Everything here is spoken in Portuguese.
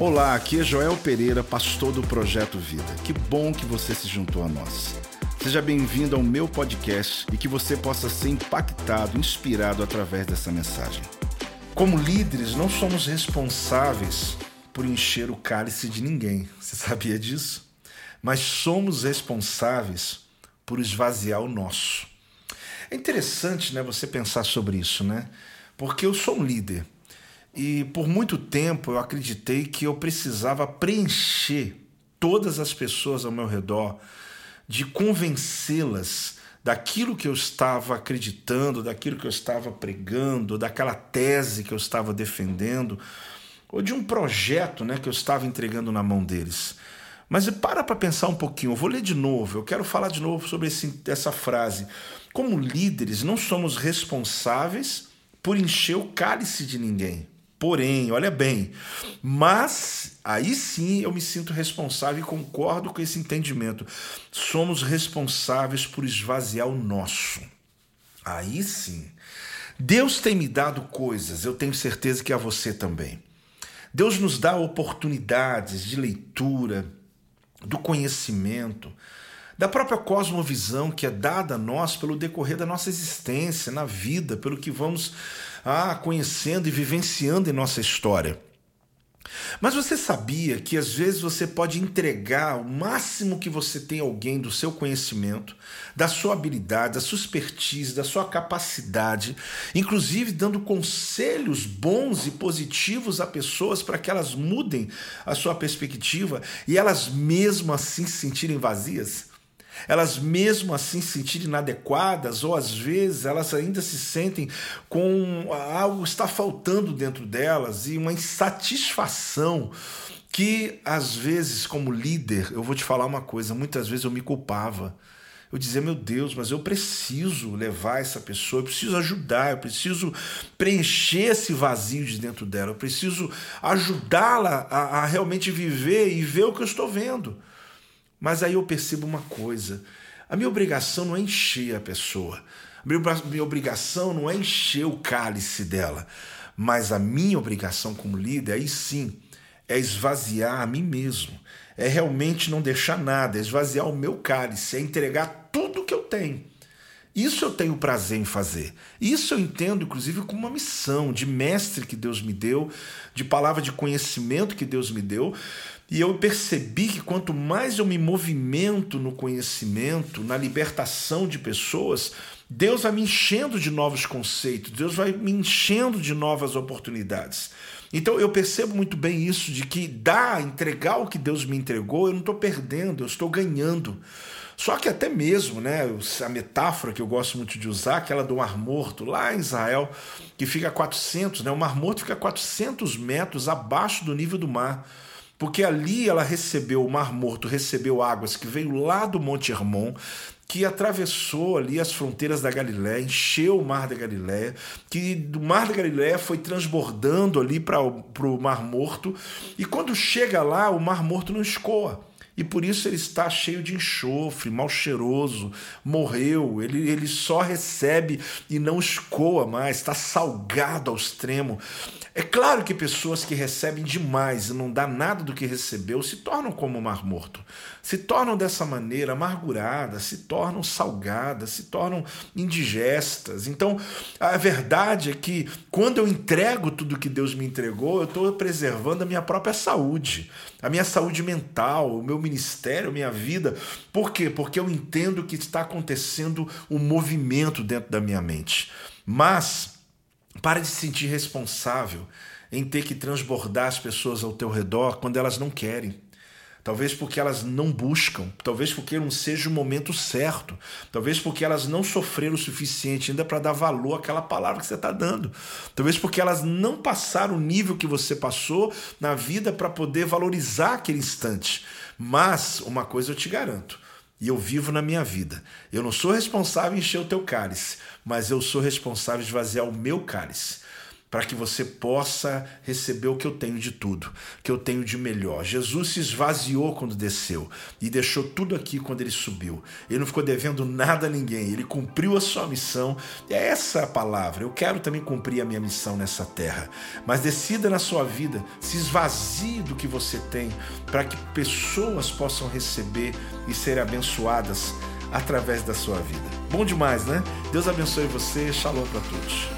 Olá, aqui é Joel Pereira, pastor do Projeto Vida. Que bom que você se juntou a nós. Seja bem-vindo ao meu podcast e que você possa ser impactado, inspirado através dessa mensagem. Como líderes, não somos responsáveis por encher o cálice de ninguém. Você sabia disso? Mas somos responsáveis por esvaziar o nosso. É interessante, né, você pensar sobre isso, né? Porque eu sou um líder e por muito tempo eu acreditei que eu precisava preencher todas as pessoas ao meu redor, de convencê-las daquilo que eu estava acreditando, daquilo que eu estava pregando, daquela tese que eu estava defendendo, ou de um projeto né, que eu estava entregando na mão deles. Mas para para pensar um pouquinho, eu vou ler de novo, eu quero falar de novo sobre esse, essa frase. Como líderes, não somos responsáveis por encher o cálice de ninguém. Porém, olha bem, mas aí sim eu me sinto responsável e concordo com esse entendimento. Somos responsáveis por esvaziar o nosso. Aí sim. Deus tem me dado coisas, eu tenho certeza que a você também. Deus nos dá oportunidades de leitura, do conhecimento, da própria cosmovisão que é dada a nós pelo decorrer da nossa existência, na vida, pelo que vamos ah, conhecendo e vivenciando em nossa história. Mas você sabia que às vezes você pode entregar o máximo que você tem a alguém do seu conhecimento, da sua habilidade, da sua expertise, da sua capacidade, inclusive dando conselhos bons e positivos a pessoas para que elas mudem a sua perspectiva e elas mesmo assim se sentirem vazias? Elas mesmo assim se sentirem inadequadas, ou às vezes elas ainda se sentem com algo está faltando dentro delas e uma insatisfação que às vezes como líder, eu vou te falar uma coisa, muitas vezes eu me culpava. Eu dizia, meu Deus, mas eu preciso levar essa pessoa, eu preciso ajudar, eu preciso preencher esse vazio de dentro dela, eu preciso ajudá-la a, a realmente viver e ver o que eu estou vendo. Mas aí eu percebo uma coisa: a minha obrigação não é encher a pessoa, a minha obrigação não é encher o cálice dela, mas a minha obrigação como líder, aí sim, é esvaziar a mim mesmo, é realmente não deixar nada, é esvaziar o meu cálice, é entregar tudo que eu tenho. Isso eu tenho prazer em fazer. Isso eu entendo, inclusive, como uma missão de mestre que Deus me deu, de palavra de conhecimento que Deus me deu, e eu percebi que quanto mais eu me movimento no conhecimento, na libertação de pessoas, Deus vai me enchendo de novos conceitos, Deus vai me enchendo de novas oportunidades. Então eu percebo muito bem isso, de que dar, entregar o que Deus me entregou, eu não estou perdendo, eu estou ganhando. Só que até mesmo, né, a metáfora que eu gosto muito de usar, aquela do Mar Morto, lá em Israel, que fica a 400, né, o Mar Morto fica a 400 metros abaixo do nível do mar. Porque ali ela recebeu, o Mar Morto recebeu águas que veio lá do Monte Hermon, que atravessou ali as fronteiras da Galiléia, encheu o Mar da Galiléia, que do Mar da Galiléia foi transbordando ali para o Mar Morto, e quando chega lá, o Mar Morto não escoa e por isso ele está cheio de enxofre, mal cheiroso, morreu, ele, ele só recebe e não escoa mais, está salgado ao extremo. É claro que pessoas que recebem demais e não dá nada do que recebeu se tornam como o mar morto, se tornam dessa maneira amarguradas, se tornam salgadas, se tornam indigestas. Então, a verdade é que quando eu entrego tudo que Deus me entregou, eu estou preservando a minha própria saúde, a minha saúde mental, o meu ministério, minha vida. Por quê? Porque eu entendo que está acontecendo um movimento dentro da minha mente. Mas para de se sentir responsável em ter que transbordar as pessoas ao teu redor quando elas não querem. Talvez porque elas não buscam, talvez porque não seja o momento certo, talvez porque elas não sofreram o suficiente ainda para dar valor àquela palavra que você está dando, talvez porque elas não passaram o nível que você passou na vida para poder valorizar aquele instante. Mas uma coisa eu te garanto: e eu vivo na minha vida. Eu não sou responsável em encher o teu cálice, mas eu sou responsável em esvaziar o meu cálice. Para que você possa receber o que eu tenho de tudo, que eu tenho de melhor. Jesus se esvaziou quando desceu e deixou tudo aqui quando ele subiu. Ele não ficou devendo nada a ninguém, ele cumpriu a sua missão. É essa a palavra. Eu quero também cumprir a minha missão nessa terra. Mas decida na sua vida, se esvazie do que você tem, para que pessoas possam receber e serem abençoadas através da sua vida. Bom demais, né? Deus abençoe você. Shalom para todos.